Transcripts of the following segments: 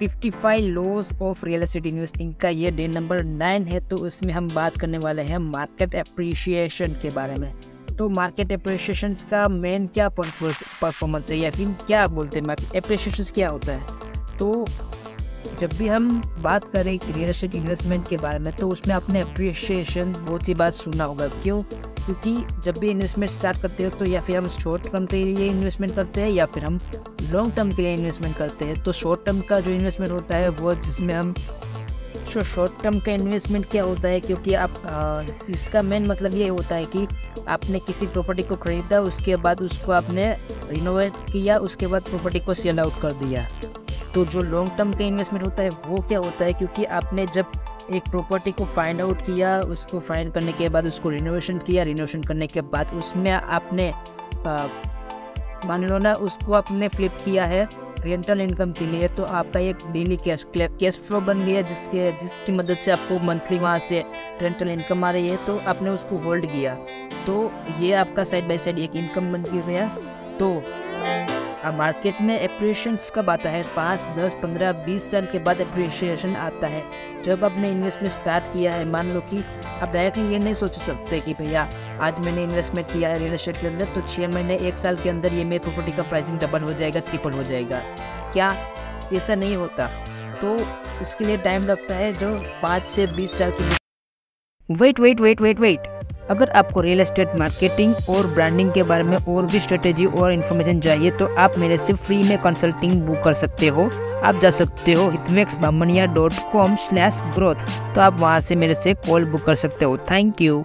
55 laws of real estate investing का ये day number nine है तो इसमें हम बात करने वाले हैं मार्केट अप्रिशिएशन के बारे में। तो मार्केट अप्रिशिएशन का मेन क्या परफॉर्मेंस है या फिर क्या बोलते हैं मार्केट अप्रिशिएशन क्या होता है? तो जब भी हम बात करें रियल एस्टेट इन्वेस्टमेंट के बारे में तो उसमें आपने अप्रिशिएशन बहुत ही बात सुना होगा। क्यों? क्योंकि जब भी इन्वेस्टमेंट स्टार्ट करते हो तो या फिर हम शॉर्ट टर्म के लिए इन्वेस्टमेंट करते हैं या फिर हम लॉन्ग टर्म के लिए इन्वेस्टमेंट करते हैं तो शॉर्ट टर्म का जो इन्वेस्टमेंट होता है वो जिसमें हम शो शॉर्ट टर्म का इन्वेस्टमेंट क्या होता है क्योंकि आप आ, इसका मेन मतलब ये होता है कि आपने किसी प्रॉपर्टी को ख़रीदा उसके बाद उसको आपने रिनोवेट किया उसके बाद प्रॉपर्टी को सेल आउट कर दिया। तो जो लॉन्ग टर्म का इन्वेस्टमेंट होता है वो क्या होता है क्योंकि आपने जब एक प्रॉपर्टी को फाइंड आउट किया, उसको फाइंड करने के बाद उसको रिनोवेशन किया रिनोवेशन करने के बाद उसमें आपने मान लो ना, उसको आपने फ्लिप किया है रेंटल इनकम के लिए तो आपका एक डेली कैश कैश फ्लो बन गया जिसके, जिसकी मदद से आपको मंथली वहाँ से रेंटल इनकम आ रही है तो आपने उसको होल्ड किया। तो ये आपका साइड बाई साइड एक इनकम बन गया। तो अब मार्केट में अप्रिशिएशन कब आता है? पाँच, दस, पंद्रह, बीस साल के बाद अप्रिशिएशन आता है। जब आपने इन्वेस्टमेंट स्टार्ट किया है, मान लो कि आप डायरेक्टली ये नहीं सोच सकते कि भैया, आज मैंने इन्वेस्टमेंट किया है रियल एस्टेट के अंदर तो छः महीने, एक साल के अंदर ये मेरी प्रॉपर्टी का प्राइसिंग डबल हो जाएगा ट्रिपल हो जाएगा। क्या ऐसा नहीं होता? तो इसके लिए टाइम लगता है जो पाँच से बीस साल के wait wait wait wait wait अगर आपको रियल एस्टेट मार्केटिंग और ब्रांडिंग के बारे में और भी स्ट्रेटेजी और इन्फॉर्मेशन चाहिए तो आप मेरे से फ्री में कंसल्टिंग बुक कर सकते हो। आप जा सकते हो Hitvex Bamaniya dot com slash growth तो आप वहाँ से मेरे से कॉल बुक कर सकते हो। थैंक यू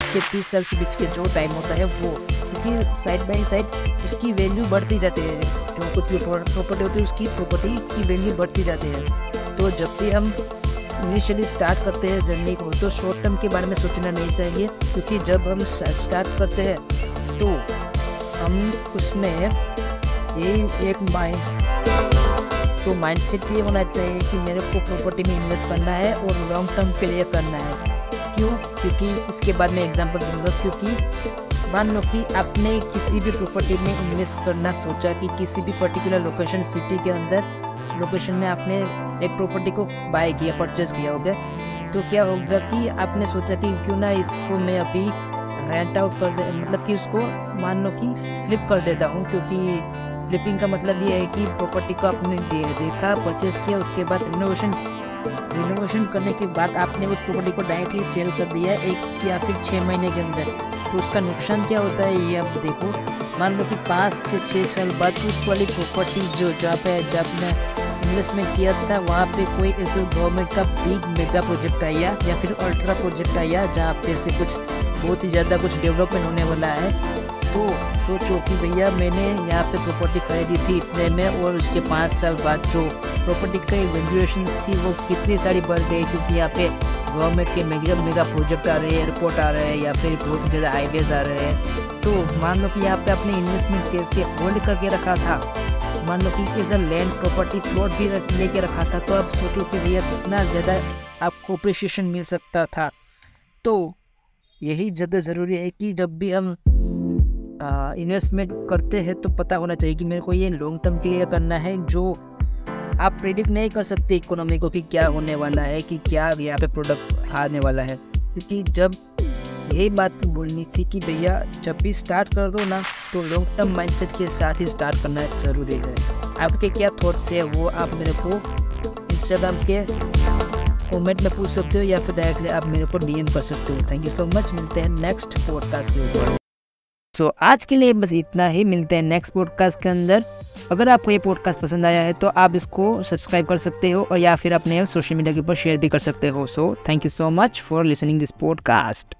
के तीस साल के बीच के जो टाइम होता है, वो क्योंकि साइड बाई साइड उसकी वैल्यू बढ़ती जाती है। जो कुछ भी प्रॉपर्टी होती है, उसकी प्रॉपर्टी की वैल्यू बढ़ती जाती है। तो जब भी हम इनिशियली स्टार्ट करते हैं जर्नी को तो शॉर्ट टर्म के बारे में सोचना नहीं चाहिए, क्योंकि जब हम स्टार्ट करते हैं तो हम उसमें ये एक माइंड तो माइंडसेट ये होना चाहिए कि मेरे को प्रॉपर्टी में इन्वेस्ट करना है और लॉन्ग टर्म के लिए करना है। क्यों? क्योंकि इसके बाद मैं एग्जांपल दूँगा, क्योंकि मान लो कि आपने किसी भी प्रॉपर्टी में इन्वेस्ट करना सोचा कि किसी भी पर्टिकुलर लोकेशन सिटी के अंदर लोकेशन में आपने एक प्रॉपर्टी को बाय किया परचेज किया होगा तो क्या होगा कि आपने सोचा कि क्यों ना इसको मैं अभी रेंट आउट कर दे मतलब कि उसको मान लो कि फ्लिप कर देता हूँ क्योंकि फ्लिपिंग का मतलब ये है कि प्रॉपर्टी को आपने दे, देखा परचेज किया उसके बाद रिनोवेशन रिनोवेशन करने के बाद आपने उस प्रॉपर्टी को डायरेक्टली सेल कर दिया एक या फिर छः महीने के अंदर। तो उसका नुकसान क्या होता है ये आप देखो। मान लो कि पाँच से छः साल बाद उस वाली प्रॉपर्टी जो जहाँ पे जब मैं इन्वेस्टमेंट किया था, वहाँ पे कोई ऐसे गवर्नमेंट का बिग मेगा प्रोजेक्ट आया या फिर अल्ट्रा प्रोजेक्ट आया जहाँ पे से कुछ बहुत ही ज़्यादा कुछ डेवलपमेंट होने वाला है। तो सोचो कि भैया, मैंने यहाँ पे प्रॉपर्टी खरीदी थी इतने में, और उसके पाँच साल बाद जो प्रॉपर्टी की वैल्यूएशन थी, वो कितनी सारी बढ़ गई, क्योंकि यहाँ पे गवर्नमेंट के मेगा मेगा प्रोजेक्ट आ रहे हैं एयरपोर्ट आ रहे हैं, या फिर बहुत ज़्यादा हाईवेज आ रहे हैं। तो मान लो कि यहाँ पे आपने इन्वेस्टमेंट करके होल्ड करके रखा था मान लो कि लैंड प्रॉपर्टी प्लॉट भी लेके रखा था तो अब सोचो कि भैया कितना ज़्यादा आपको अप्रिशिएशन मिल सकता था। तो यही ज़्यादा ज़रूरी है कि जब भी हम इन्वेस्टमेंट करते हैं तो पता होना चाहिए कि मेरे को ये लॉन्ग टर्म के लिए करना है, जो आप प्रिडिक्ट नहीं कर सकते इकोनॉमी को कि क्या होने वाला है, कि क्या यहाँ पे प्रोडक्ट आने वाला है। क्योंकि जब यही बात बोलनी थी कि भैया जब भी स्टार्ट कर दो ना तो लॉन्ग टर्म माइंडसेट के साथ ही स्टार्ट करना ज़रूरी है। आपके क्या थॉट्स है वो आप मेरे को इंस्टाग्राम के कमेंट में पूछ सकते हो या फिर डायरेक्टली आप मेरे को डीएम कर सकते हो। थैंक यू सो मच मिलते हैं नेक्स्ट पॉडकास्ट के ऊपर। सो so, आज के लिए बस इतना ही मिलते हैं नेक्स्ट पॉडकास्ट के अंदर। अगर आपको ये पॉडकास्ट पसंद आया है तो आप इसको सब्सक्राइब कर सकते हो और या फिर अपने सोशल मीडिया के ऊपर शेयर भी कर सकते हो। So thank you so much for listening this podcast